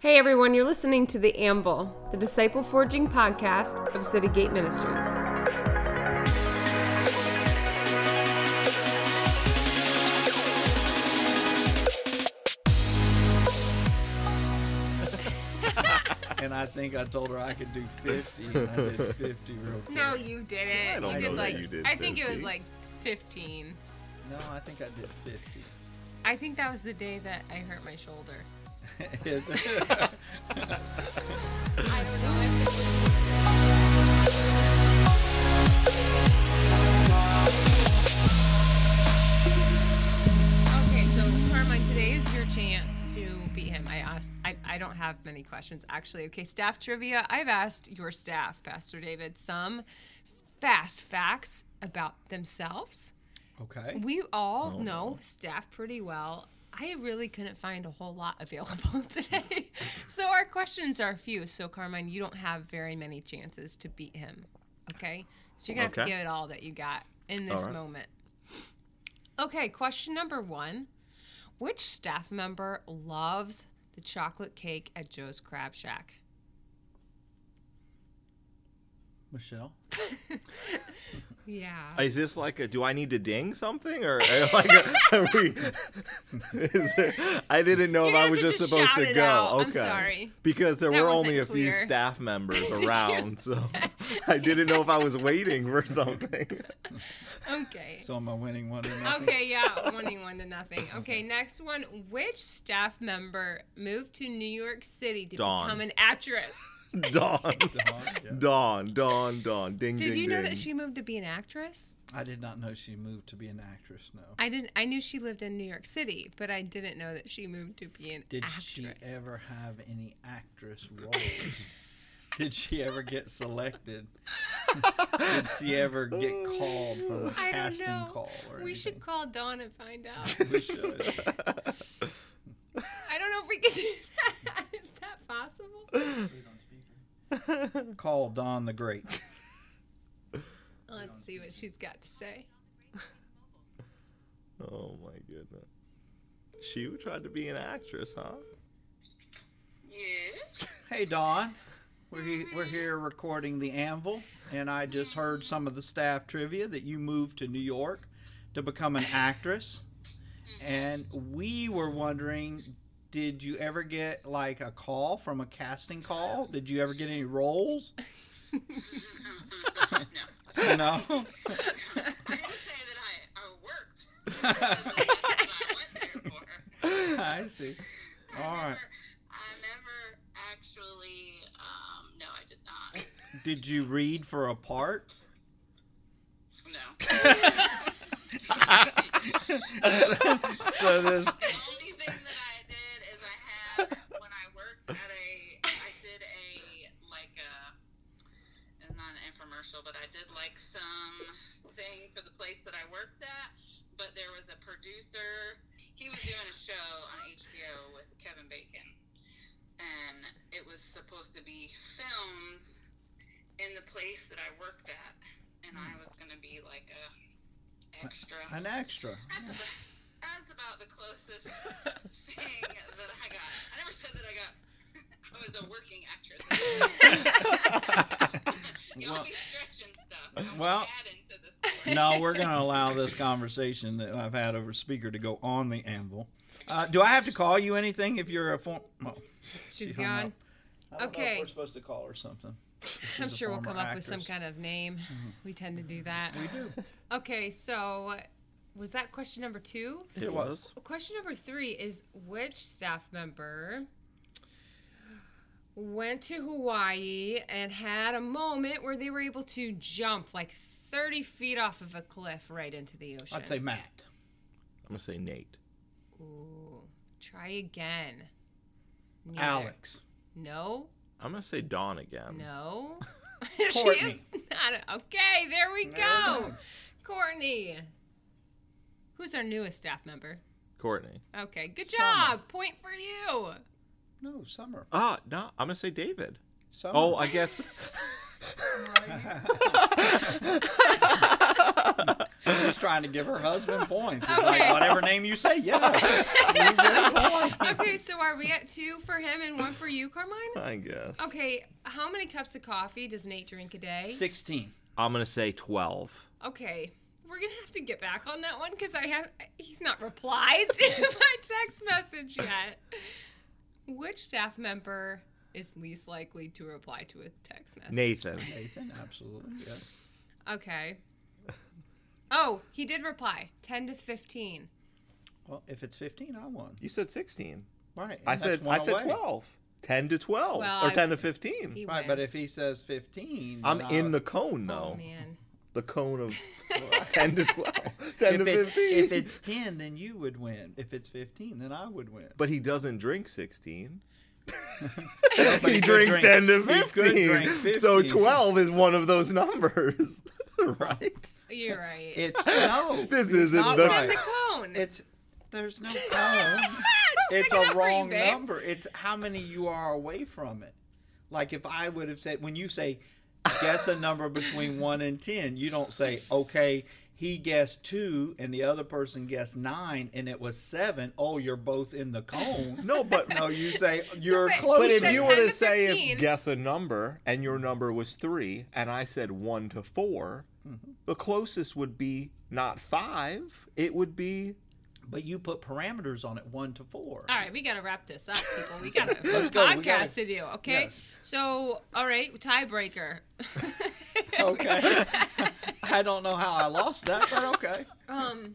Hey everyone, you're listening to The Anvil, the disciple forging podcast of Citygate Ministries. and I think I told her I could do 50. And I did 50 real quick. No, you didn't. I don't you did that like you did I think it was like 15. No, I think I did 50. I think that was the day that I hurt my shoulder. Is it? I don't know. if it was- Okay, so Carmine, today is your chance to beat him. I asked. I, I don't have many questions actually. Okay, staff trivia. I've asked your staff, Pastor David, some fast facts about themselves. okay. We all oh, know staff pretty well. I really couldn't find a whole lot available today. so our questions are few. So Carmine, you don't have very many chances to beat him. Okay? So you're going to have to give it all that you got in this right. moment. Okay, question number 1. Which staff member loves the chocolate cake at Joe's Crab Shack? Michelle? Yeah. Is this like a? Do I need to ding something or like? A, are we, is there, I didn't know You if I was just just supposed to go. out. I'm Okay. sorry. Because there That were wasn't only a few staff members you? around, so I didn't know if I was waiting for something. Okay. So am I winning one or nothing? Okay, yeah, winning one to nothing. Okay, next one. Which staff member moved to New York City to Dawn. become an actress? Dawn, Dawn, yeah. dawn, dawn, dawn. Ding, Did ding, you know ding. that she moved to be an actress? I did not know she moved to be an actress, no. I didn't. I knew she lived in New York City, but I didn't know that she moved to be an Did actress. she ever have any actress roles? Did she ever get selected? Did she ever get called from a I don't casting know. call or We anything? should call Dawn and find out. We should. I don't know if we can do that. Is that possible? Call Dawn the Great. Let's see what she's got to say. Oh my goodness. She tried to be an actress, huh? Yes. Hey Dawn, we're he, we're mm-hmm. here recording the Anvil, and I just heard some of the staff trivia that you moved to New York to become an actress, mm-hmm. and we were wondering, did you ever get like a call from a casting call? Did you ever get any roles? no. I didn't say that I, I worked. I said that I went there. I see. I All right. never, I never actually, um, no, I did not. Did you read for a part? No. So there's The only thing that I did is I had when I worked at a I did a like a it's not an infomercial, but I did like some thing for the place that I worked at. But there was a producer. He was doing a show on HBO with Kevin Bacon, and it was supposed to be filmed in the place that I worked at, and I was gonna be like a extra. an extra. That's about, that's about the closest thing that I got. I never said that I got. I was a working actress. you Well- always stretching stuff. I well- want to add into the story. No, we're going to allow this conversation that I've had over speaker to go on the anvil. Uh, do I have to call you anything if you're a form? Oh, She's she hung gone. up. I don't know Okay. if we're supposed to call her something. I'm She's a sure we'll former come up with some actress. Mm-hmm. kind of name. We tend to do that. We do. Okay, so was that question number two? It was. Question number three is which staff member went to Hawaii and had a moment where they were able to jump like 30 feet off of a cliff right into the ocean? I'd say Matt. I'm gonna say Nate. Ooh, try again. Neither. Alex. No, I'm gonna say Dawn again. no. she is Courtney. not. Okay, there we There we go. go. Courtney. Who's our newest staff member? Courtney. Okay, good Summer. job. Point for you. No, Summer. Ah, no, I'm gonna say David. Summer. Oh, I guess. She's trying to give her husband points. It's Okay. like whatever name you say, yes. You get a point. okay, so are we at two for him and one for you, Carmine? I guess. Okay, how many cups of coffee does Nate drink a day? Sixteen. I'm gonna say 12. Okay, we're gonna have to get back on that one because I have he's not replied to my text message yet. Which staff member is least likely to reply to a text message? Nathan. Nathan, absolutely, yes. Okay. Oh, he did reply. Ten to fifteen. Well, if it's fifteen, I won. You said 16. Right. I said I said away. 12. 10 to 12 Well, or I- 10 to 15. He Right, but if he says fifteen, I'm then in the cone though. Oh man. the cone of 10 to 12. 10 If to it's, 15. if it's ten, then you would win. If it's fifteen, then I would win. but he doesn't drink 16. But he drinks drink- 10 to he could 15. So 12 is one of those numbers. right? You're right. It's no. This it's isn't the- right. the cone. It's there's no cone. It's a up for you, wrong number. It's how many you are away from it. Like if I would have said when you say guess a number between one and ten, you don't say okay. He guessed two, and the other person guessed nine, and it was seven. Oh, you're both in the cone. No, but No, you say you're but- close. But if you were to to say if guess a number and your number was three and I said one to 4 Mm-hmm. the closest would be not five. It would be but you put parameters on it, one to four. All right, we gotta wrap this up, people. We got a Let's go, podcast gotta- to do. Okay. Yes. So, all right, tiebreaker. Okay. I don't know how I lost that, but okay. um.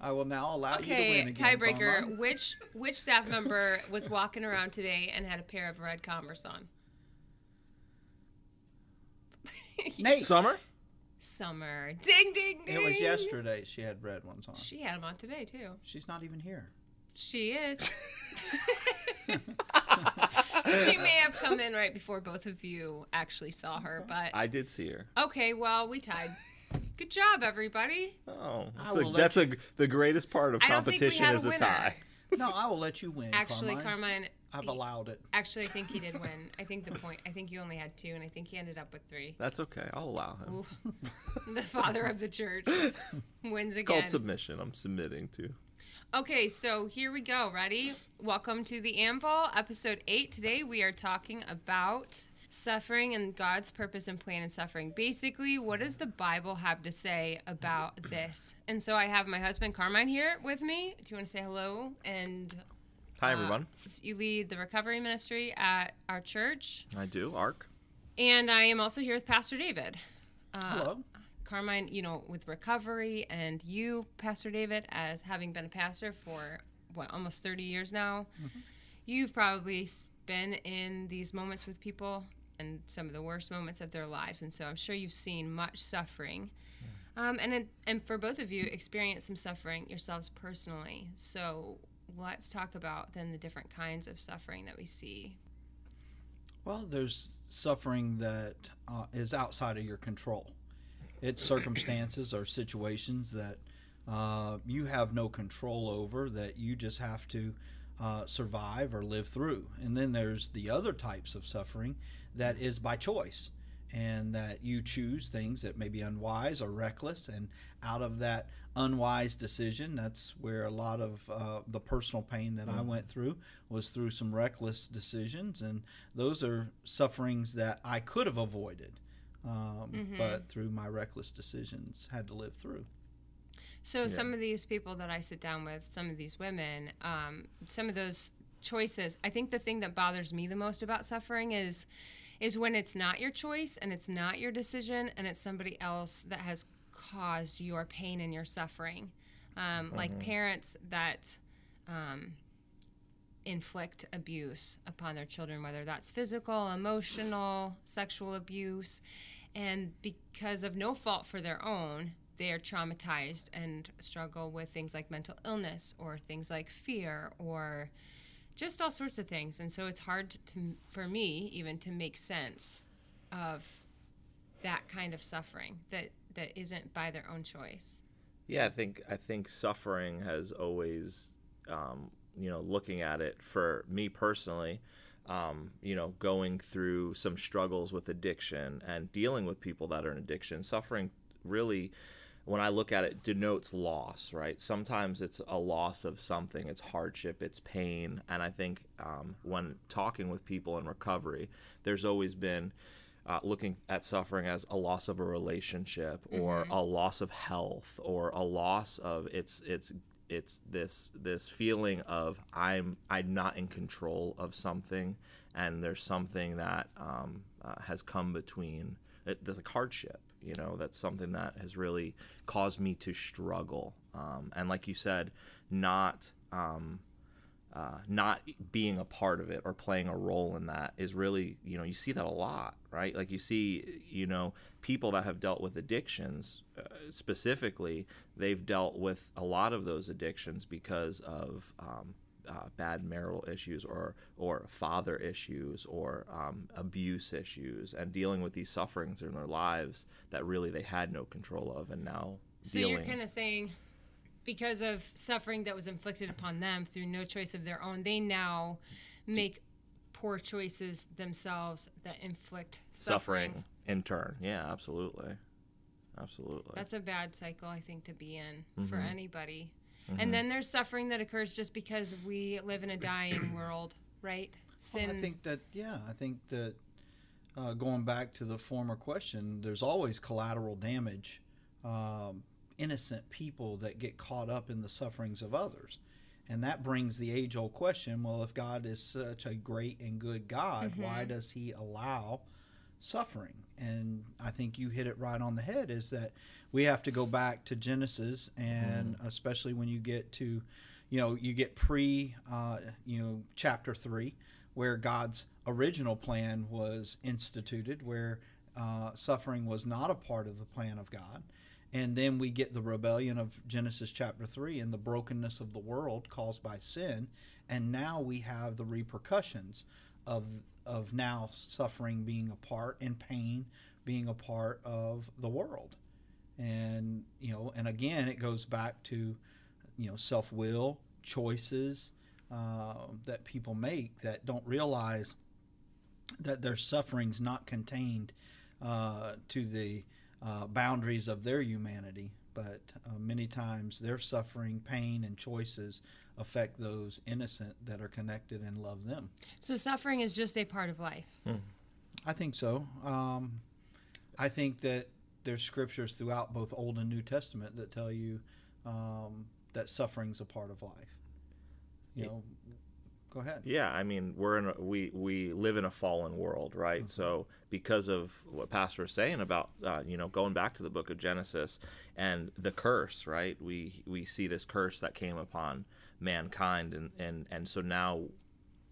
I will now allow you to win again. Tiebreaker. Which which staff member was walking around today and had a pair of red Converse on? Nate. summer. Summer. Ding ding ding. It was yesterday. She had red ones on. She had them on today too. She's not even here. She is. she may have come in right before both of you actually saw her, but I did see her. okay. Well, we tied. Good job, everybody. Oh, that's, a, will let that's a, the greatest part of I don't think we competition had a is a winner. tie. No, I will let you win. Actually, Carmine. Carmine. I've allowed it. Actually, I think he did win. I think the point. I think you only had two, and I think he ended up with three. That's okay. I'll allow him. Ooh. the father of the church wins It's again. called submission. I'm submitting to. Okay, so here we go. Ready? Welcome to the Anvil, episode 8. Today we are talking about suffering and God's purpose and plan in suffering. Basically, what does the Bible have to say about this? And so I have my husband Carmine here with me. Do you want to say hello? And Hi, uh, everyone. you lead the recovery ministry at our church. I do. ARC. And I am also here with Pastor David. Uh, Hello. Carmine, you know, with recovery, and you, Pastor David, as having been a pastor for what almost 30 years now, you've probably been in these moments with people and some of the worst moments of their lives, and so I'm sure you've seen much suffering. Um, and and for both of you, experienced some suffering yourselves personally. So let's talk about then the different kinds of suffering that we see. Well, there's suffering that uh, is outside of your control. It's circumstances or situations that uh, you have no control over that you just have to uh, survive or live through. And then there's the other types of suffering that is by choice and that you choose things that may be unwise or reckless. And out of that unwise decision, that's where a lot of uh, the personal pain that I went through was through some reckless decisions. And those are sufferings that I could have avoided. Um, But through my reckless decisions, had to live through. So some of these people that I sit down with, some of these women, um, some of those choices. I think the thing that bothers me the most about suffering is is when it's not your choice and it's not your decision and it's somebody else that has caused your pain and your suffering. Um, Like parents that um, inflict abuse upon their children, whether that's physical, emotional, sexual abuse, and because of no fault for their own, they are traumatized and struggle with things like mental illness or things like fear or just all sorts of things. And so it's hard to, for me even to make sense of that kind of suffering that, that isn't by their own choice. Yeah, I think I think suffering has always, um, you know, looking at it for me personally, um, you know, going through some struggles with addiction and dealing with people that are in addiction. Suffering really when I look at it, denotes loss, right? Sometimes it's a loss of something, it's hardship, it's pain. And I think um, when talking with people in recovery, there's always been uh, looking at suffering as a loss of a relationship or a loss of health or a loss of it's it's it's this this feeling of I'm I'm not in control of something and there's something that um, uh, has come between it, there's a hardship you know that's something that has really caused me to struggle. Um, and like you said not um, uh, not being a part of it or playing a role in that is really you know you see that a lot right? Like you see you know people that have dealt with addictions uh, specifically they've dealt with a lot of those addictions because of um, uh, bad marital issues or or father issues or um, abuse issues and dealing with these sufferings in their lives that really they had no control of and now So dealing you're kind of saying because of suffering that was inflicted upon them through no choice of their own, they now make poor choices themselves that inflict suffering. suffering in turn yeah absolutely absolutely That's a bad cycle, I think, to be in for Mm-hmm. anybody. And then there's suffering that occurs just because we live in a dying world, right? Sin. Well, I think that yeah, I think that uh, going back to the former question, there's always collateral damage, um, innocent people that get caught up in the sufferings of others, and that brings the age-old question: Well, if God is such a great and good God, why does He allow suffering? And I think you hit it right on the head: is that we have to go back to Genesis, and especially when you get to you know you get pre uh, you know chapter three where god's original plan was instituted where uh, suffering was not a part of the plan of god and then we get the rebellion of genesis chapter 3 and the brokenness of the world caused by sin. And now we have the repercussions of of now suffering being a part and pain being a part of the world. And you know and again it goes back to you know self-will choices uh, that people make that don't realize that their suffering's not contained uh, to the uh, boundaries of their humanity but uh, many times their suffering pain and choices affect those innocent that are connected and love them so suffering is just a part of life. i think so um, i think that there's scriptures throughout both old and new testament that tell you um, that suffering's a part of life you Yeah. know go ahead Yeah, I mean, we're in a, we we live in a fallen world, right? So because of what Pastor was saying about uh, you know going back to the Book of Genesis and the curse, right? We we see this curse that came upon mankind, and and and so now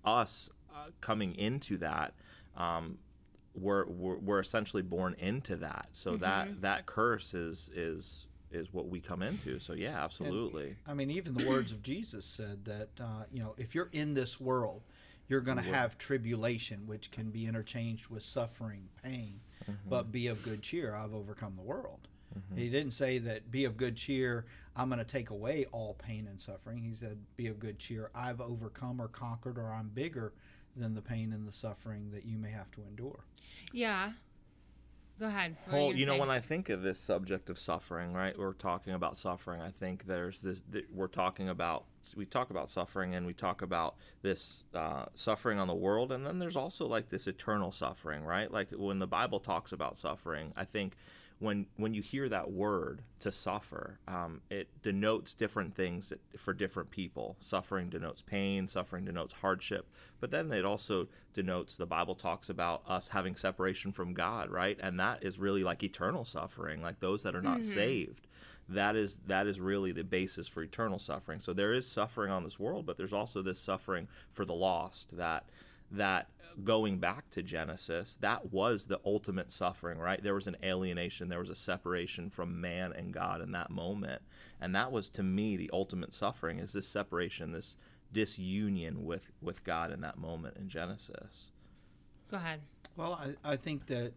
us uh, coming into that. Um, we're, we're, we're essentially born into that, so that that curse is is is what we come into. So yeah, absolutely. I mean, even the words of Jesus said that, uh, you know, if you're in this world, you're going to have tribulation, which can be interchanged with suffering, pain. But be of good cheer. I've overcome the world. He didn't say that be of good cheer. I'm going to take away all pain and suffering. He said, be of good cheer. I've overcome or conquered, or I'm bigger than the pain and the suffering that you may have to endure. Yeah. Go ahead. What gonna you know, when I think of this subject of suffering, right? We're talking about suffering. I think there's this. th- We're talking about. We talk about suffering, and we talk about this uh, suffering on the world, and then there's also like this eternal suffering, right? Like when the Bible talks about suffering, I think when when you hear that word to suffer, um, it denotes different things that- for different people. Suffering denotes pain. Suffering denotes hardship. But then it also denotes the Bible talks about us having separation from God, right? And that is really like eternal suffering, like those that are not saved. That is that is really the basis for eternal suffering. So there is suffering on this world, but there's also this suffering for the lost that that going back to Genesis, that was the ultimate suffering, right? There was an alienation, there was a separation from man and God in that moment. And that was to me the ultimate suffering is this separation, this disunion with with God in that moment in Genesis. Go ahead. Well, I, I think that,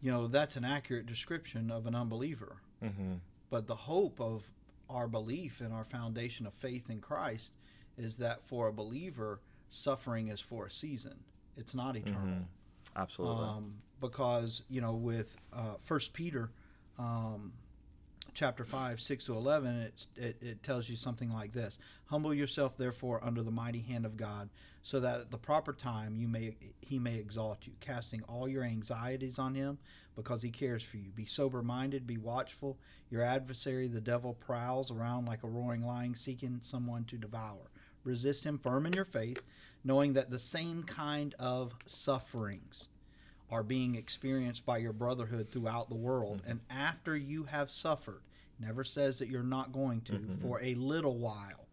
you know, that's an accurate description of an unbeliever. Mm-hmm. But the hope of our belief and our foundation of faith in Christ is that for a believer, suffering is for a season. It's not eternal. Absolutely. Um, because, you know, with uh, First Peter, um, chapter 5, 6 to 11, it's, it, it tells you something like this Humble yourself, therefore, under the mighty hand of God, so that at the proper time you may he may exalt you, casting all your anxieties on him because he cares for you. Be sober minded, be watchful. Your adversary, the devil, prowls around like a roaring lion seeking someone to devour. Resist him firm in your faith, knowing that the same kind of sufferings are being experienced by your brotherhood throughout the world. Mm-hmm. And after you have suffered, never says that you're not going to, mm-hmm. for a little while,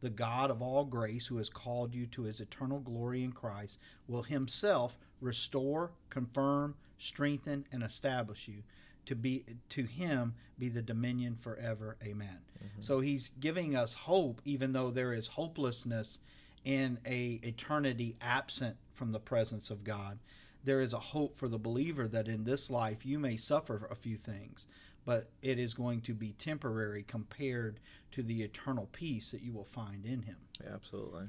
the God of all grace, who has called you to his eternal glory in Christ, will himself restore, confirm, strengthen, and establish you. To be to him be the dominion forever. Amen. Mm-hmm. So he's giving us hope, even though there is hopelessness in a eternity absent from the presence of God there is a hope for the believer that in this life you may suffer a few things, but it is going to be temporary compared to the eternal peace that you will find in Him. Yeah, absolutely.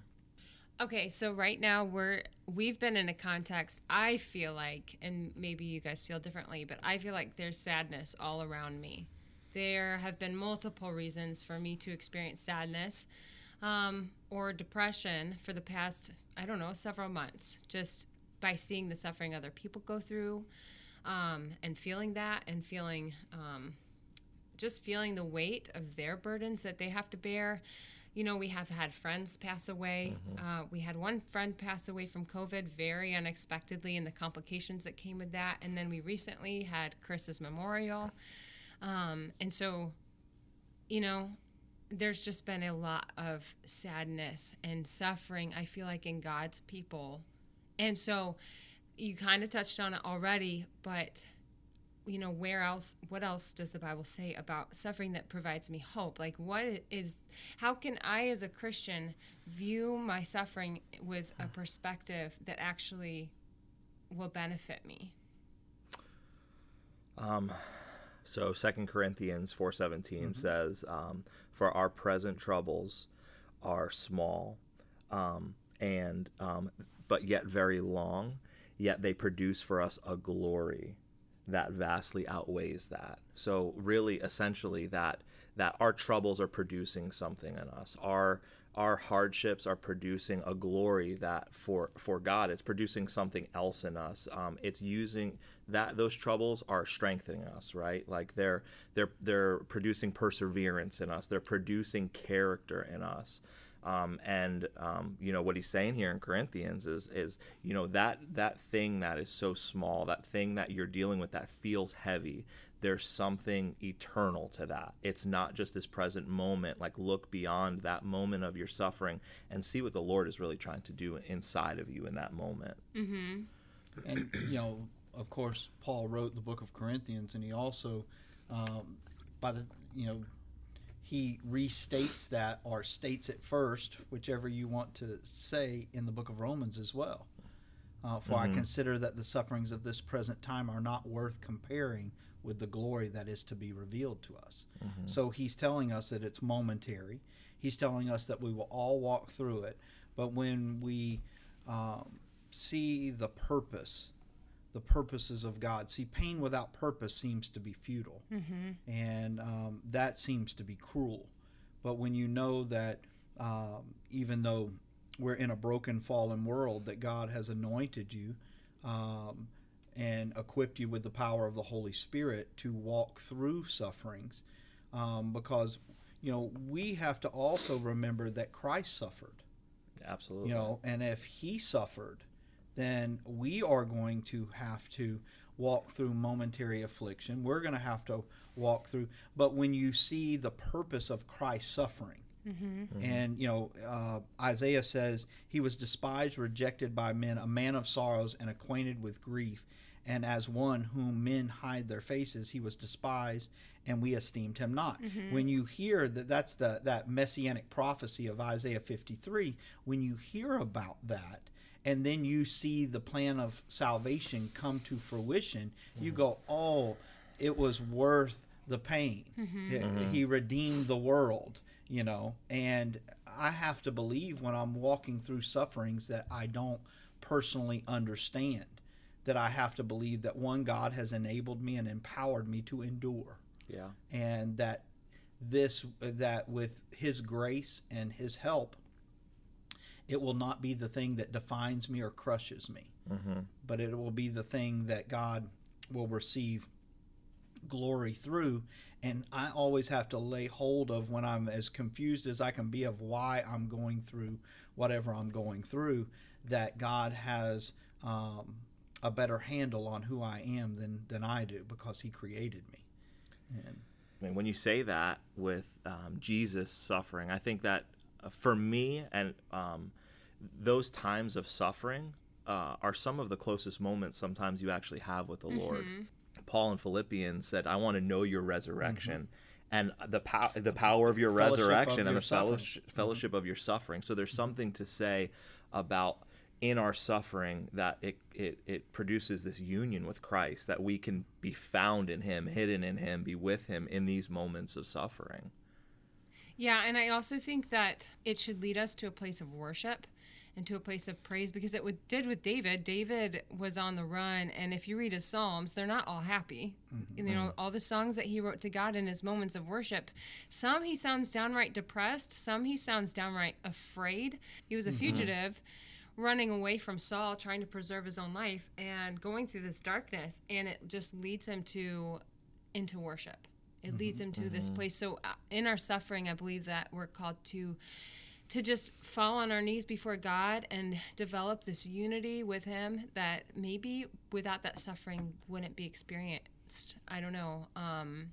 Okay, so right now we're we've been in a context I feel like and maybe you guys feel differently, but I feel like there's sadness all around me. There have been multiple reasons for me to experience sadness um, or depression for the past I don't know several months. Just by seeing the suffering other people go through um, and feeling that and feeling um, just feeling the weight of their burdens that they have to bear. You know we have had friends pass away. Uh, we had one friend pass away from covid very unexpectedly and the complications that came with that. And then we recently had chris's memorial. Um, and so you know there's just been a lot of sadness and suffering i feel like in god's people and so you kind of touched on it already, but you know, where else what else does the Bible say about suffering that provides me hope? Like what is how can I as a Christian view my suffering with a perspective that actually will benefit me? Um, so Second Corinthians four says, um, "For our present troubles are small, um, and um, but yet very long. Yet they produce for us a glory that vastly outweighs that. So really, essentially, that that our troubles are producing something in us. Our our hardships are producing a glory that for for God it's producing something else in us. Um, it's using that those troubles are strengthening us, right? Like they're they're they're producing perseverance in us. They're producing character in us. Um, and um, you know what he's saying here in Corinthians is is you know that that thing that is so small, that thing that you're dealing with that feels heavy. There's something eternal to that. It's not just this present moment. Like look beyond that moment of your suffering and see what the Lord is really trying to do inside of you in that moment. Mm-hmm. And, you know, of course, Paul wrote the book of Corinthians, and he also, um, by the, you know, he restates that or states it first, whichever you want to say in the book of Romans as well. Uh, for I Mhm. consider that the sufferings of this present time are not worth comparing with the glory that is to be revealed to us. Mhm. So he's telling us that it's momentary. He's telling us that we will all walk through it. But when we um, see the purpose, the purposes of God, see, pain without purpose seems to be futile Mm-hmm. and um, that seems to be cruel. But when you know that um, even though we're in a broken, fallen world, that God has anointed you um, and equipped you with the power of the Holy Spirit to walk through sufferings, um, because you know we have to also remember that Christ suffered. Absolutely. You know, and if He suffered, then we are going to have to walk through momentary affliction. We're going to have to walk through. But when you see the purpose of Christ's suffering, Mm-hmm. and you know, uh, Isaiah says he was despised, rejected by men, a man of sorrows and acquainted with grief. And as one whom men hide their faces, he was despised, and we esteemed him not. When you hear that, that's the that messianic prophecy of Isaiah 53. When you hear about that, and then you see the plan of salvation come to fruition, you go, "Oh, it was worth the pain. Mm-hmm. He- mm-hmm. He redeemed the world." you know and i have to believe when i'm walking through sufferings that i don't personally understand that i have to believe that one god has enabled me and empowered me to endure Yeah. and that this that with his grace and his help it will not be the thing that defines me or crushes me Mm-hmm. but it will be the thing that God will receive glory through. And I always have to lay hold of when I'm as confused as I can be of why I'm going through whatever I'm going through, that God has um, a better handle on who I am than, than I do because He created me. And I mean, when you say that with um, Jesus suffering, I think that for me and um, those times of suffering uh, are some of the closest moments sometimes you actually have with the Lord. Paul in Philippians said, "I want to know your resurrection." And the power, the power of your Fellowship of resurrection and your the suffering. fellowship, fellowship of your suffering. So there's something to say about in our suffering that it, it, it produces this union with Christ, that we can be found in Him, hidden in Him, be with Him in these moments of suffering. Yeah, and I also think that it should lead us to a place of worship and to a place of praise because it would, did with David. David was on the run, and if you read his Psalms, they're not all happy. Mm-hmm. You know, all the songs that he wrote to God in his moments of worship, some he sounds downright depressed, some he sounds downright afraid. He was a mm-hmm. fugitive running away from Saul, trying to preserve his own life and going through this darkness, and it just leads him to into worship. It leads him to this place. So uh, in our suffering, I believe that we're called to to just fall on our knees before God and develop this unity with him that maybe without that suffering wouldn't be experienced. I don't know. Um,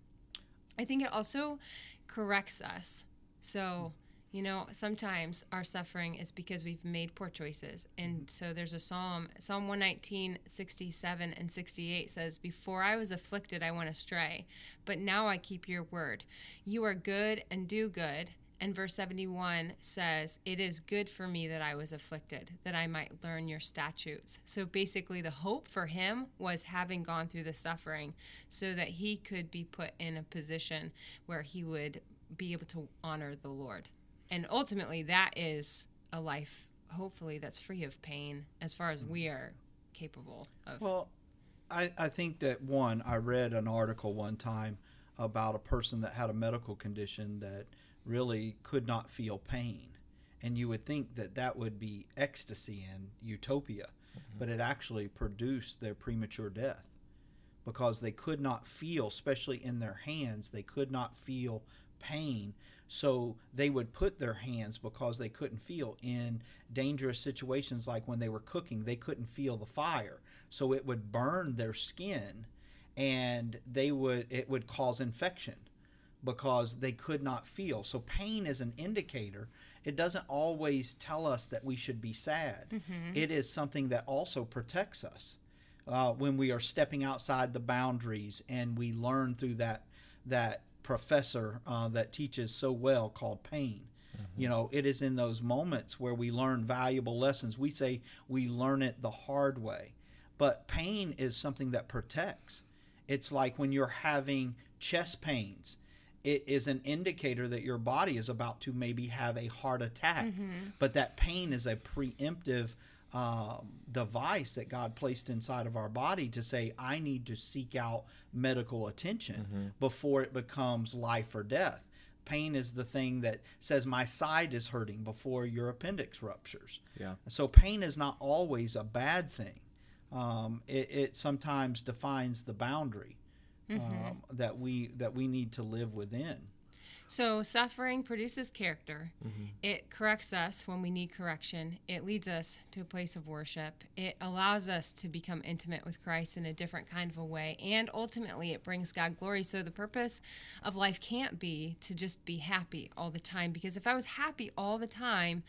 I think it also corrects us. So, you know, sometimes our suffering is because we've made poor choices. And mm-hmm. so there's a psalm, Psalm 119, 67 and 68 says, Before I was afflicted, I went astray, but now I keep your word. You are good and do good. And verse 71 says, It is good for me that I was afflicted, that I might learn your statutes. So basically, the hope for him was having gone through the suffering so that he could be put in a position where he would be able to honor the Lord. And ultimately, that is a life, hopefully, that's free of pain as far as mm-hmm. we are capable of. Well, I, I think that one, I read an article one time about a person that had a medical condition that really could not feel pain. And you would think that that would be ecstasy and utopia, mm-hmm. but it actually produced their premature death because they could not feel, especially in their hands, they could not feel pain. So they would put their hands because they couldn't feel in dangerous situations like when they were cooking, they couldn't feel the fire. So it would burn their skin and they would it would cause infection because they could not feel. So pain is an indicator. It doesn't always tell us that we should be sad. It is something that also protects us uh, when we are stepping outside the boundaries and we learn through that that professor uh, that teaches so well called pain. You know, it is in those moments where we learn valuable lessons. We say we learn it the hard way, but pain is something that protects. It's like when you're having chest pains, it is an indicator that your body is about to maybe have a heart attack. But that pain is a preemptive um, device that God placed inside of our body to say, I need to seek out medical attention before it becomes life or death. Pain is the thing that says, My side is hurting before your appendix ruptures. Yeah. So pain is not always a bad thing. Um, it, it sometimes defines the boundary um, that we that we need to live within. So, suffering produces character. Mm-hmm. It corrects us when we need correction. It leads us to a place of worship. It allows us to become intimate with Christ in a different kind of a way. And ultimately, it brings God glory. So, the purpose of life can't be to just be happy all the time. Because if I was happy all the time,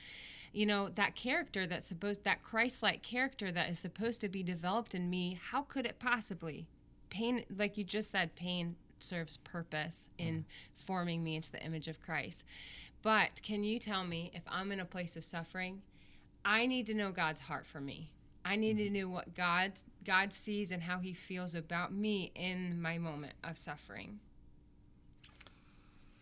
you know, that character that's supposed, that Christ like character that is supposed to be developed in me, how could it possibly? Pain, like you just said, pain serves purpose in mm. forming me into the image of Christ. But can you tell me if I'm in a place of suffering, I need to know God's heart for me. I need to mm. know what God God sees and how he feels about me in my moment of suffering.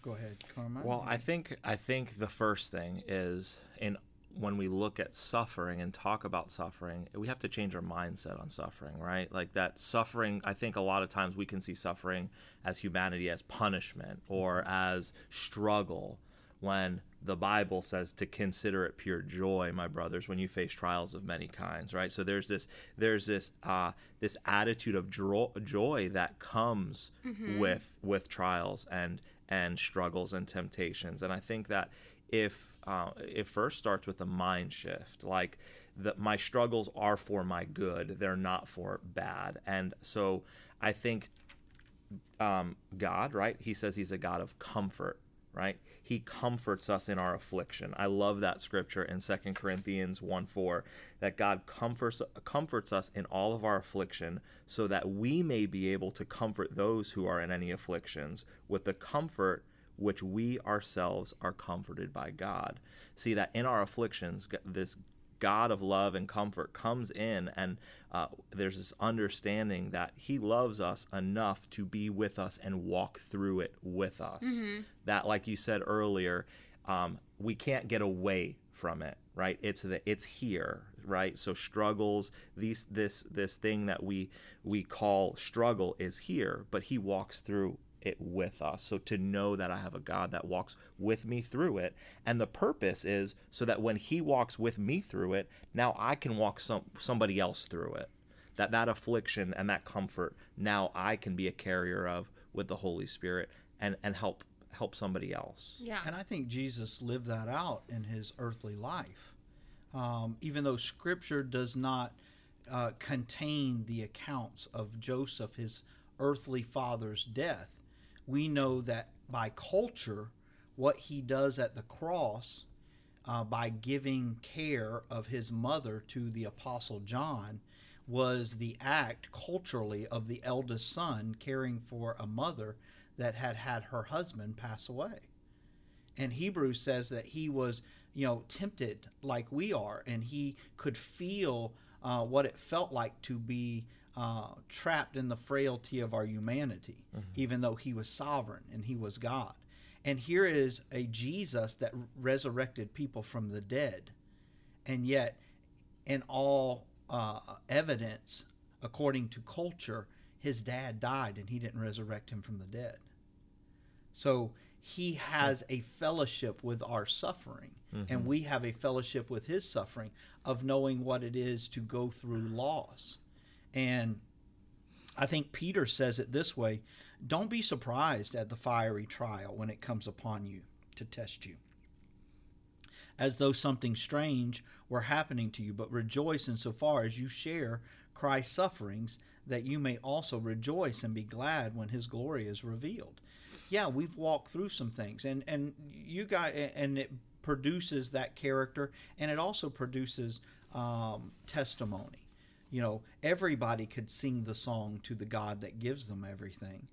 Go ahead, Carmine. Well, I think I think the first thing is in when we look at suffering and talk about suffering, we have to change our mindset on suffering, right? Like that suffering, I think a lot of times we can see suffering as humanity as punishment or as struggle when the Bible says to consider it pure joy, my brothers, when you face trials of many kinds, right? So there's this there's this uh, this attitude of joy, joy that comes with with trials and and struggles and temptations, and I think that if uh, it first starts with a mind shift, like that my struggles are for my good, they're not for bad, and so I think um, God, right? He says He's a God of comfort right? He comforts us in our affliction. I love that scripture in 2 Corinthians 1 4 that God comforts comforts us in all of our affliction so that we may be able to comfort those who are in any afflictions with the comfort which we ourselves are comforted by God. See that in our afflictions, this God of love and comfort comes in, and uh, there's this understanding that He loves us enough to be with us and walk through it with us. That, like you said earlier, um, we can't get away from it, right? It's the it's here, right? So struggles, these this this thing that we we call struggle is here, but He walks through it with us. So to know that I have a God that walks with me through it, and the purpose is so that when He walks with me through it, now I can walk some somebody else through it. That that affliction and that comfort now I can be a carrier of with the Holy Spirit and and help help somebody else. Yeah. And I think Jesus lived that out in his earthly life. Um, even though Scripture does not uh, contain the accounts of Joseph, his earthly father's death, we know that by culture, what he does at the cross, uh, by giving care of his mother to the Apostle John, was the act culturally of the eldest son caring for a mother that had had her husband pass away. And Hebrews says that he was, you know, tempted like we are, and he could feel uh, what it felt like to be uh, trapped in the frailty of our humanity, even though he was sovereign and he was God. And here is a Jesus that resurrected people from the dead, and yet, in all uh, evidence, according to culture, his dad died and he didn't resurrect him from the dead. So he has a fellowship with our suffering, and we have a fellowship with his suffering of knowing what it is to go through loss. And I think Peter says it this way don't be surprised at the fiery trial when it comes upon you to test you, as though something strange were happening to you, but rejoice insofar as you share Christ's sufferings, that you may also rejoice and be glad when his glory is revealed. Yeah, we've walked through some things, and, and you guys, and it produces that character, and it also produces um, testimony you know everybody could sing the song to the god that gives them everything.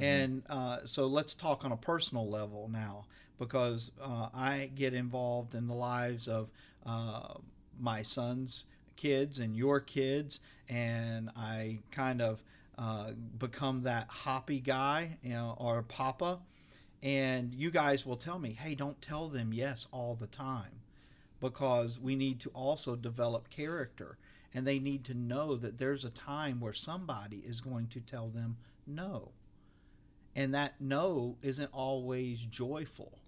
And uh, so let's talk on a personal level now because uh, i get involved in the lives of uh, my son's kids and your kids and i kind of uh, become that hoppy guy you know or papa. And you guys will tell me hey don't tell them yes all the time because we need to also develop character and they need to know that there's a time where somebody is going to tell them no. And that no isn't always joyful.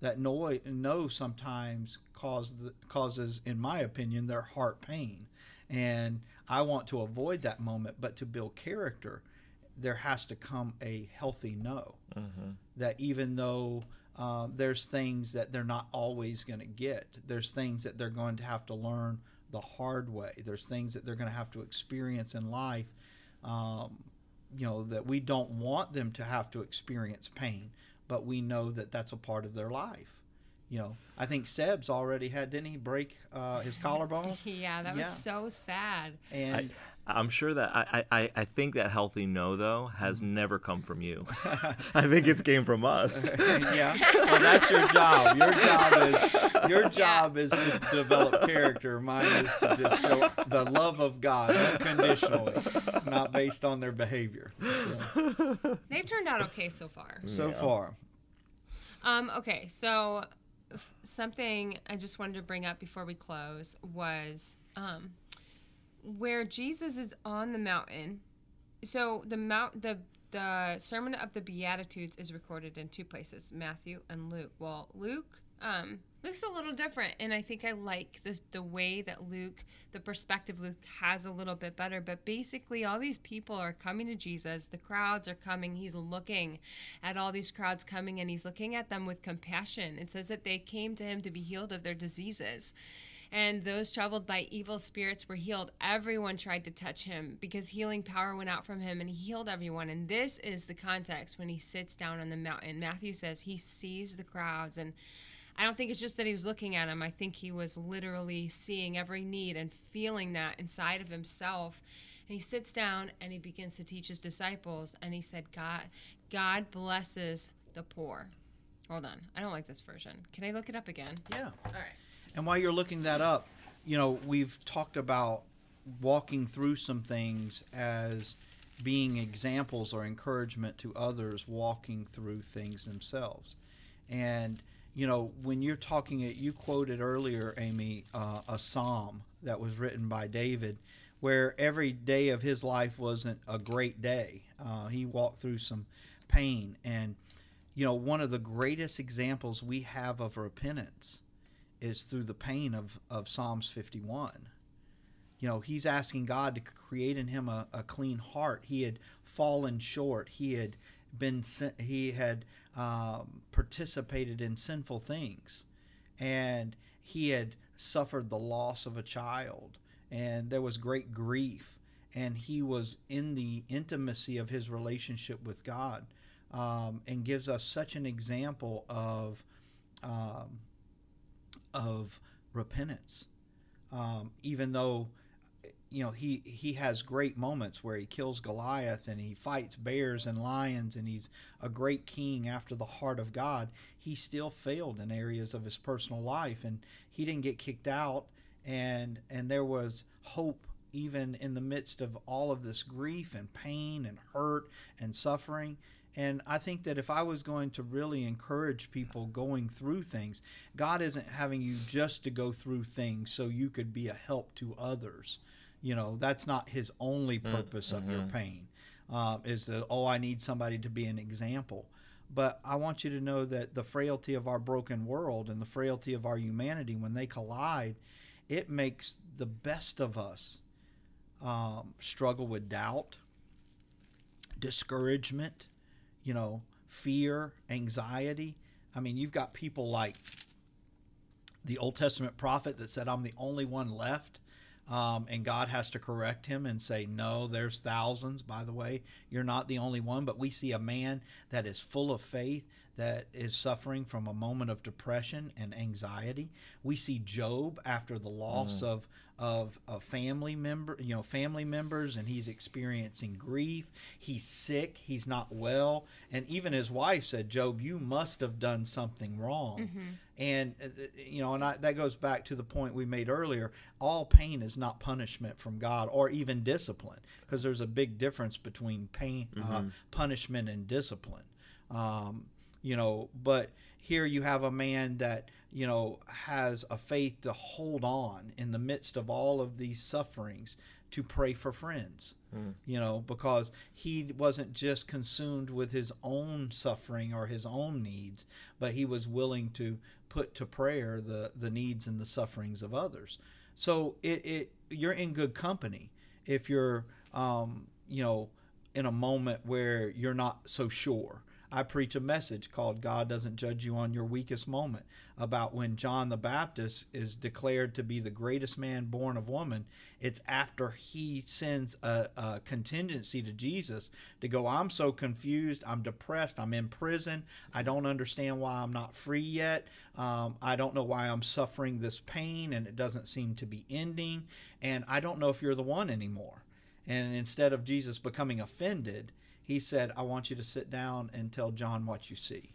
That no, no sometimes cause the, causes, in my opinion, their heart pain. And I want to avoid that moment, but to build character, there has to come a healthy no. Mm-hmm. That even though um, there's things that they're not always going to get, there's things that they're going to have to learn the hard way. There's things that they're going to have to experience in life, um, you know, that we don't want them to have to experience pain, but we know that that's a part of their life. You know, I think Seb's already had, didn't he break uh, his collarbone? Yeah, that was Yeah. so sad. And I'm sure that I, I, I think that healthy no though has never come from you. I think it's came from us. yeah, well, that's your job. Your job is your job is to develop character. Mine is to just show the love of God unconditionally, not based on their behavior. So, They've turned out okay so far. so Yeah. far, Um, okay, so f- something I just wanted to bring up before we close was um, where Jesus is on the mountain. So the mount the the Sermon of the Beatitudes is recorded in two places, Matthew and Luke. Well, Luke um, Luke's a little different, and I think I like the the way that Luke, the perspective Luke has a little bit better. But basically, all these people are coming to Jesus. The crowds are coming. He's looking at all these crowds coming, and he's looking at them with compassion. It says that they came to him to be healed of their diseases. And those troubled by evil spirits were healed. Everyone tried to touch him because healing power went out from him and he healed everyone. And this is the context when he sits down on the mountain. Matthew says he sees the crowds and I don't think it's just that he was looking at him. I think he was literally seeing every need and feeling that inside of himself. And he sits down and he begins to teach his disciples. And he said, God, God blesses the poor. Hold on. I don't like this version. Can I look it up again? Yeah. All right. And while you're looking that up, you know, we've talked about walking through some things as being examples or encouragement to others walking through things themselves. And, you know, when you're talking it, you quoted earlier, Amy, uh, a psalm that was written by David, where every day of his life wasn't a great day. Uh, he walked through some pain. And, you know, one of the greatest examples we have of repentance is through the pain of, of Psalms 51. You know, he's asking God to create in him a, a clean heart. He had fallen short. He had been he had um, participated in sinful things, and he had suffered the loss of a child, and there was great grief, and he was in the intimacy of his relationship with God, um, and gives us such an example of. Um, of repentance. Um, even though, you know, he, he has great moments where he kills Goliath and he fights bears and lions and he's a great king after the heart of God, he still failed in areas of his personal life and he didn't get kicked out and and there was hope even in the midst of all of this grief and pain and hurt and suffering and I think that if I was going to really encourage people going through things, God isn't having you just to go through things so you could be a help to others. You know, that's not His only purpose mm-hmm. of your pain. Uh, is that oh, I need somebody to be an example. But I want you to know that the frailty of our broken world and the frailty of our humanity, when they collide, it makes the best of us um, struggle with doubt, discouragement you know, fear, anxiety. I mean, you've got people like the Old Testament prophet that said, I'm the only one left. Um, and God has to correct him and say, No, there's thousands. By the way, you're not the only one. But we see a man that is full of faith, that is suffering from a moment of depression and anxiety. We see Job after the loss mm-hmm. of of a family member, you know, family members, and he's experiencing grief. He's sick. He's not well, and even his wife said, "Job, you must have done something wrong." Mm-hmm. And uh, you know, and I, that goes back to the point we made earlier. All pain is not punishment from God, or even discipline, because there's a big difference between pain, uh, mm-hmm. uh, punishment, and discipline. Um, you know, but here you have a man that you know has a faith to hold on in the midst of all of these sufferings to pray for friends. Mm. you know because he wasn't just consumed with his own suffering or his own needs but he was willing to put to prayer the the needs and the sufferings of others. So it, it you're in good company if you're um, you know in a moment where you're not so sure I preach a message called God Doesn't Judge You on Your Weakest Moment about when John the Baptist is declared to be the greatest man born of woman. It's after he sends a, a contingency to Jesus to go, I'm so confused. I'm depressed. I'm in prison. I don't understand why I'm not free yet. Um, I don't know why I'm suffering this pain and it doesn't seem to be ending. And I don't know if you're the one anymore. And instead of Jesus becoming offended, he said, I want you to sit down and tell John what you see.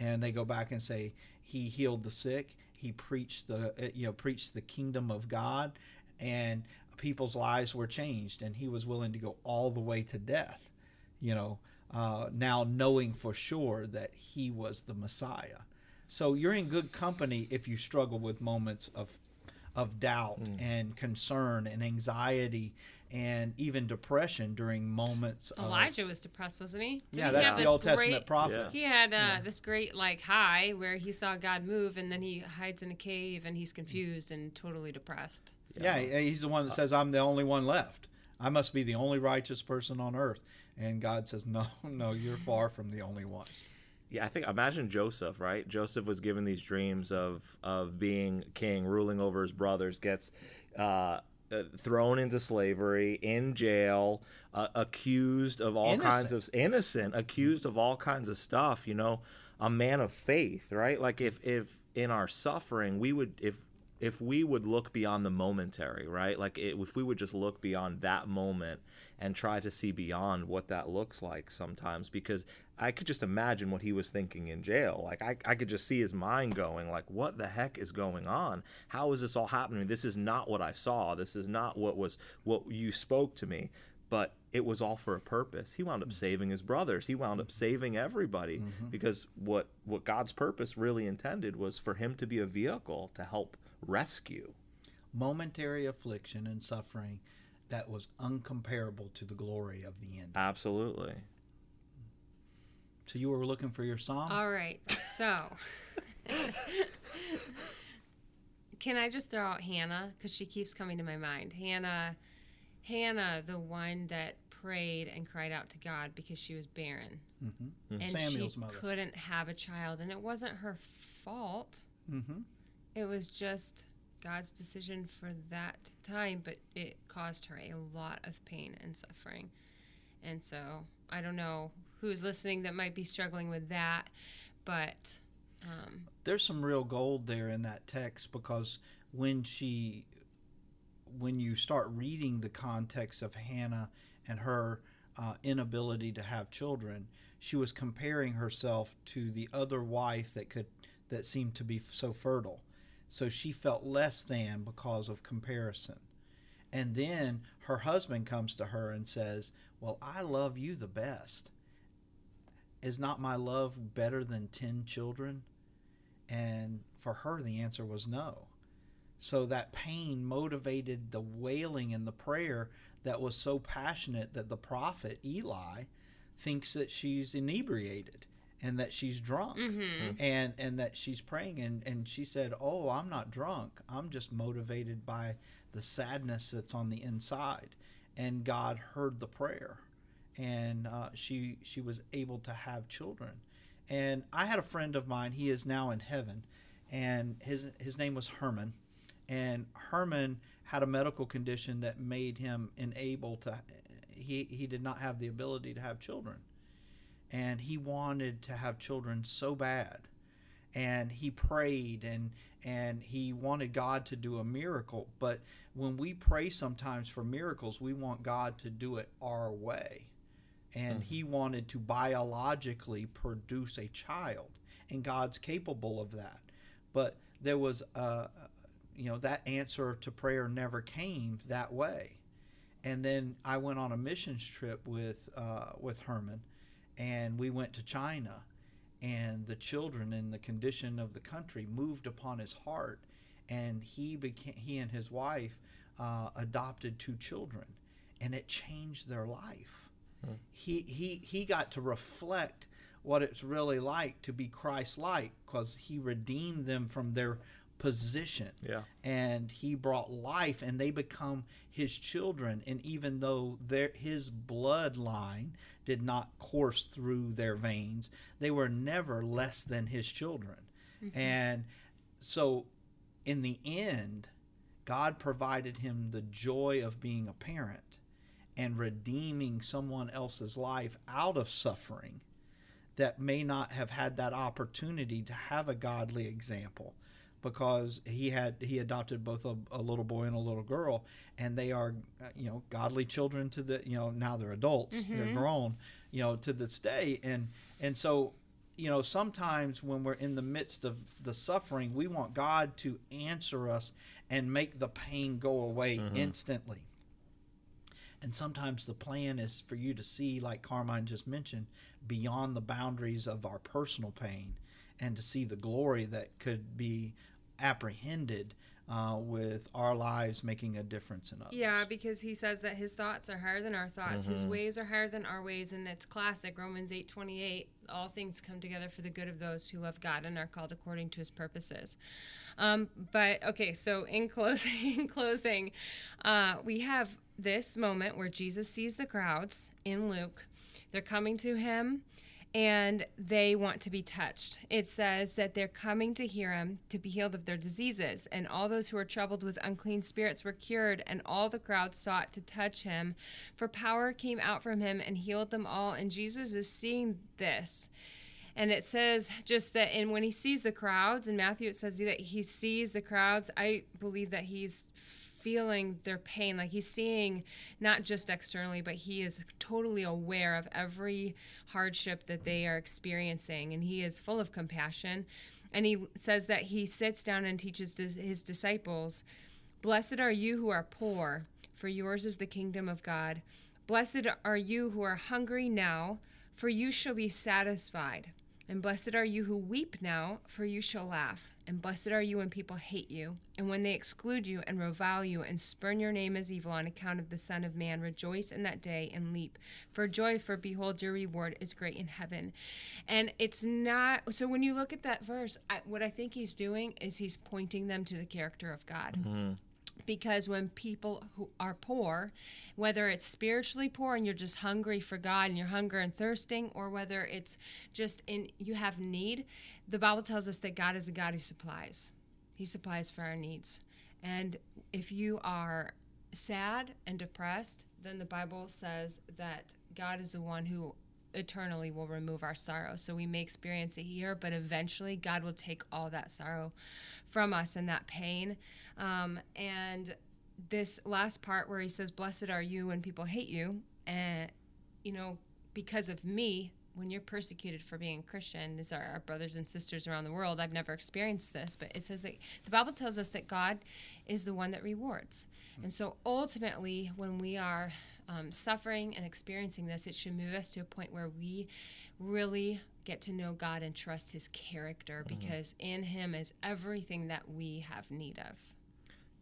And they go back and say, he healed the sick. He preached the, uh, you know, preached the kingdom of God and people's lives were changed. And he was willing to go all the way to death, you know, uh, now knowing for sure that he was the Messiah. So you're in good company if you struggle with moments of of doubt and concern and anxiety and even depression during moments of Elijah was depressed, wasn't he? Didn't Yeah, he that's have the this Old Testament prophet. Yeah. He had uh, this great like high where he saw God move, and then he hides in a cave, and he's confused and totally depressed. Yeah, he- he's the one that says, I'm the only one left. I must be the only righteous person on earth. And God says, No, no, you're far from the only one. Yeah, I think imagine Joseph, right? Joseph was given these dreams of of being king, ruling over his brothers, gets uh, uh, thrown into slavery, in jail, uh, accused of all kinds of innocent, accused of all kinds of stuff. You know, a man of faith, right? Like if if in our suffering we would if if we would look beyond the momentary, right? Like it, if we would just look beyond that moment and try to see beyond what that looks like sometimes, because I could just imagine what he was thinking in jail. Like I, I could just see his mind going, like, what the heck is going on? How is this all happening? This is not what I saw. This is not what was what you spoke to me. But it was all for a purpose. He wound up mm-hmm. saving his brothers. He wound up mm-hmm. saving everybody mm-hmm. because what what God's purpose really intended was for him to be a vehicle to help rescue. Momentary affliction and suffering that was uncomparable to the glory of the end. Absolutely. So you were looking for your psalm? All right, so can I just throw out Hannah because she keeps coming to my mind? Hannah, Hannah, the one that prayed and cried out to God because she was barren hmm and Samuel's she mother. couldn't have a child, and it wasn't her fault. hmm It was just God's decision for that time, but it caused her a lot of pain and suffering. And so I don't know who's listening that might be struggling with that, but um, There's some real gold there in that text because when she, when you start reading the context of Hannah and her uh, inability to have children, she was comparing herself to the other wife that could, that seemed to be so fertile. So she felt less than because of comparison. And then her husband comes to her and says, Well, I love you the best. Is not my love better than 10 children? And for her, the answer was no. So that pain motivated the wailing and the prayer that was so passionate that the prophet Eli thinks that she's inebriated and that she's drunk. Mhm. and and that she's praying. And and she said oh i'm not drunk. I'm just motivated by the sadness that's on the inside. And god heard the prayer. And uh, she she was able to have children. And i had a friend of mine. He is now in heaven. And his his name was herman. And herman had a medical condition that made him unable to he he did not have the ability to have children and he wanted to have children so bad. And he prayed and and he wanted God to do a miracle. But when we pray sometimes for miracles we want God to do it our way. And he wanted to biologically produce a child and God's capable of that. But there was a you know that answer to prayer never came that way. And then I went on a missions trip with uh, with Herman and we went to China and the children and the condition of the country moved upon his heart and he became he and his wife uh, adopted two children and it changed their life. He he he got to reflect what it's really like to be Christ-like because he redeemed them from their position. Yeah. and he brought life and they become his children. And even though their his bloodline did not course through their veins they were never less than his children. Mm-hmm. And so in the end god provided him the joy of being a parent and redeeming someone else's life out of suffering that may not have had that opportunity to have a godly example because he had he adopted both a, a little boy and a little girl and they are uh, you know godly children to the you know now they're adults they're Mhm. grown you know to this day and and so you know sometimes when we're in the midst of the suffering we want god to answer us and make the pain go away Mhm. instantly and sometimes the plan is for you to see like carmine just mentioned beyond the boundaries of our personal pain and to see the glory that could be apprehended uh, with our lives making a difference in others. Yeah, because he says that his thoughts are higher than our thoughts. His ways are higher than our ways, and it's classic Romans eight twenty eight. All things come together for the good of those who love God and are called according to His purposes. Um, but okay, so in closing, in closing, uh, we have this moment where Jesus sees the crowds in Luke. They're coming to him and they want to be touched. It says that they're coming to hear him to be healed of their diseases, and all those who were troubled with unclean spirits were cured, and all the crowd sought to touch him, for power came out from him and healed them all. And Jesus is seeing this. And it says just that, and when he sees the crowds, in Matthew it says that he sees the crowds. I believe that he's feeling their pain. Like he's seeing not just externally, but he is totally aware of every hardship that they are experiencing. And he is full of compassion. And he says that he sits down and teaches his disciples Blessed are you who are poor, for yours is the kingdom of God. Blessed are you who are hungry now, for you shall be satisfied. And blessed are you who weep now, for you shall laugh. And blessed are you when people hate you, and when they exclude you, and revile you, and spurn your name as evil on account of the Son of Man. Rejoice in that day and leap for joy, for behold, your reward is great in heaven. And it's not, so when you look at that verse, I, what I think he's doing is he's pointing them to the character of God. Mm-hmm. Because when people who are poor whether it's spiritually poor and you're just hungry for God and you're hunger and thirsting, or whether it's just in you have need, the Bible tells us that God is a God who supplies. He supplies for our needs. And if you are sad and depressed, then the Bible says that God is the one who eternally will remove our sorrow. So we may experience it here, but eventually God will take all that sorrow from us and that pain. Um, and this last part where he says, Blessed are you when people hate you, and, you know, because of me, when you're persecuted for being a Christian, these are our brothers and sisters around the world. I've never experienced this, but it says that the Bible tells us that God is the one that rewards. And so ultimately, when we are um, suffering and experiencing this, it should move us to a point where we really get to know God and trust his character mm-hmm. because in him is everything that we have need of.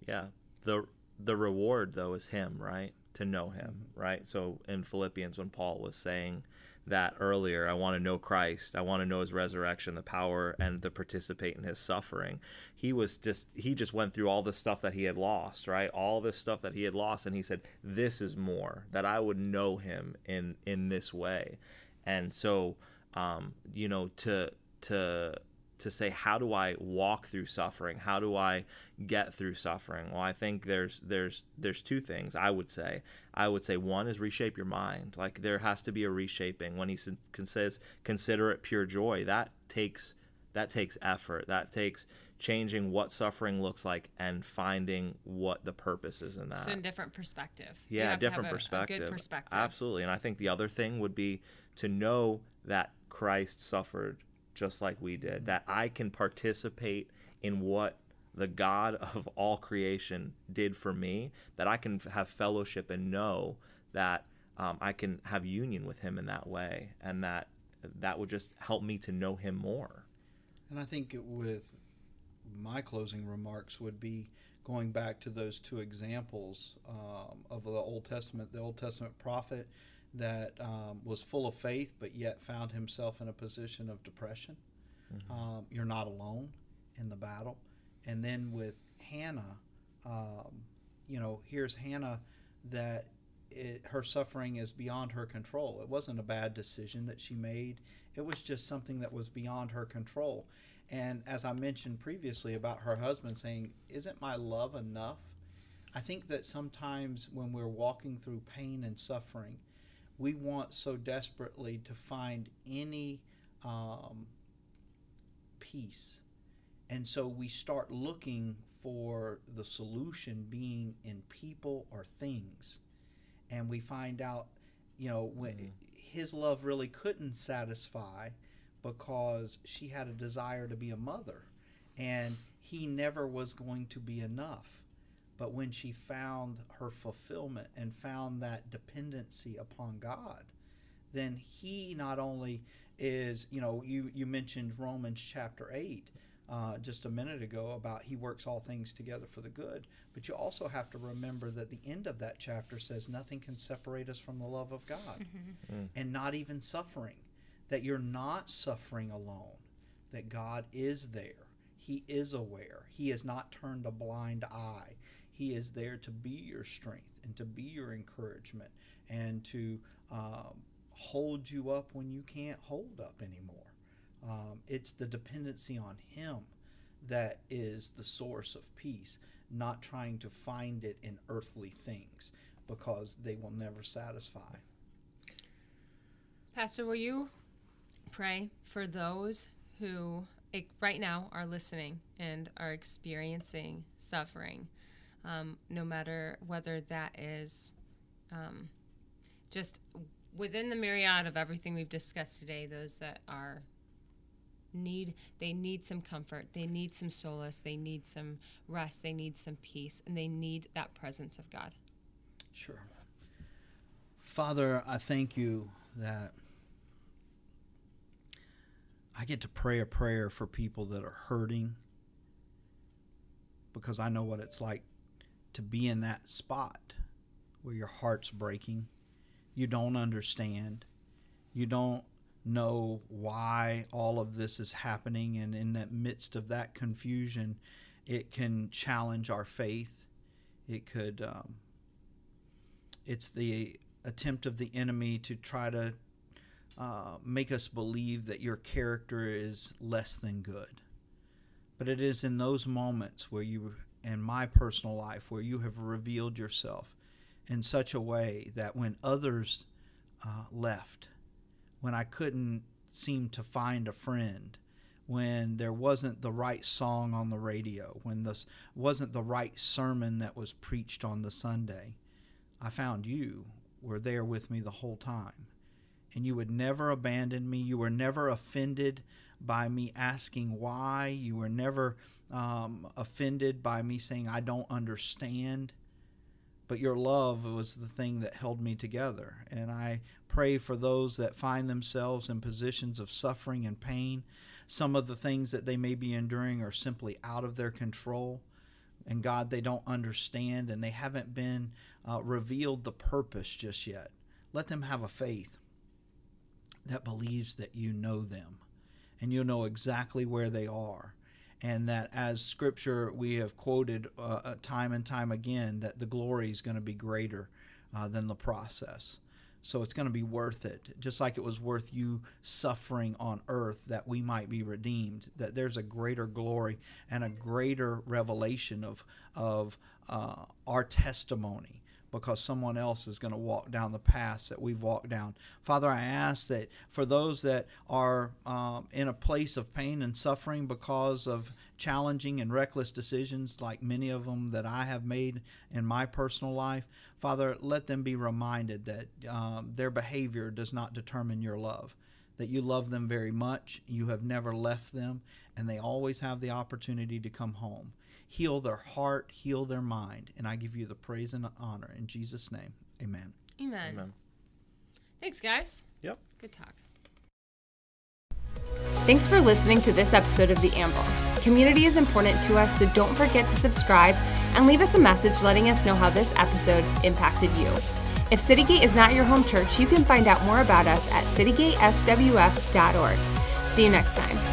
Yeah. The the reward though is him, right? To know him, right? So in Philippians when Paul was saying that earlier, I want to know Christ, I want to know his resurrection, the power and to participate in his suffering. He was just he just went through all the stuff that he had lost, right? All this stuff that he had lost and he said, "This is more that I would know him in in this way." And so um, you know, to to to say how do I walk through suffering? How do I get through suffering? Well, I think there's there's there's two things I would say. I would say one is reshape your mind. Like there has to be a reshaping. When he says consider it pure joy, that takes that takes effort. That takes changing what suffering looks like and finding what the purpose is in that. So, a different perspective. Yeah, different a, perspective. A perspective. Absolutely. And I think the other thing would be to know that Christ suffered just like we did, that I can participate in what the God of all creation did for me, that I can have fellowship and know that um, I can have union with Him in that way, and that that would just help me to know Him more. And I think with my closing remarks would be going back to those two examples um, of the Old Testament, the Old Testament prophet that um, was full of faith but yet found himself in a position of depression. Mm-hmm. Um, you're not alone in the battle. And then with Hannah, um, you know, here's Hannah that it, her suffering is beyond her control. It wasn't a bad decision that she made, it was just something that was beyond her control. And as I mentioned previously about her husband saying, Isn't my love enough? I think that sometimes when we're walking through pain and suffering, we want so desperately to find any um, peace. And so we start looking for the solution being in people or things. And we find out, you know, when mm-hmm. his love really couldn't satisfy because she had a desire to be a mother. And he never was going to be enough. But when she found her fulfillment and found that dependency upon God, then he not only is you know you you mentioned Romans chapter eight uh, just a minute ago about he works all things together for the good. But you also have to remember that the end of that chapter says nothing can separate us from the love of God, Mm. and not even suffering. That you're not suffering alone. That God is there. He is aware. He has not turned a blind eye. He is there to be your strength and to be your encouragement and to um, hold you up when you can't hold up anymore. Um, it's the dependency on Him that is the source of peace, not trying to find it in earthly things because they will never satisfy. Pastor, will you pray for those who eh, right now are listening and are experiencing suffering, um, no matter whether that is um, just within the myriad of everything we've discussed today, those that are need they need some comfort they need some solace they need some rest they need some peace and they need that presence of god Sure. Father, I thank you that I get to pray a prayer for people that are hurting because I know what it's like to be in that spot where your heart's breaking. You don't understand. You don't know why all of this is happening. And in the midst of that confusion, it can challenge our faith. It could. Um, it's the attempt of the enemy to try to uh, make us believe that your character is less than good. But it is in those moments where you, in my personal life, where you have revealed yourself in such a way that when others uh, left, when I couldn't seem to find a friend, when there wasn't the right song on the radio, when this wasn't the right sermon that was preached on the Sunday, I found you were there with me the whole time. And you would never abandon me. You were never offended by me asking why. You were never um, offended by me saying, I don't understand. But your love was the thing that held me together. And I pray for those that find themselves in positions of suffering and pain. Some of the things that they may be enduring are simply out of their control. And God, they don't understand and they haven't been uh, revealed the purpose just yet. Let them have a faith that believes that you know them and you'll know exactly where they are. And that as scripture we have quoted uh, time and time again, that the glory is going to be greater uh, than the process. So it's going to be worth it. Just like it was worth you suffering on earth that we might be redeemed, that there's a greater glory and a greater revelation of, of uh, our testimony because someone else is going to walk down the path that we've walked down. Father, I ask that for those that are um, in a place of pain and suffering because of challenging and reckless decisions, like many of them that I have made in my personal life, Father, let them be reminded that um, their behavior does not determine your love. That you love them very much, you have never left them, and they always have the opportunity to come home heal their heart, heal their mind. And I give you the praise and honor in Jesus' name. Amen. amen, Amen. thanks guys Yep. good talk Thanks for listening to this episode of The Anvil. Community is important to us, so don't forget to subscribe and leave us a message letting us know how this episode impacted you. If Citygate is not your home church, you can find out more about us at citygateswf.org. See you next time.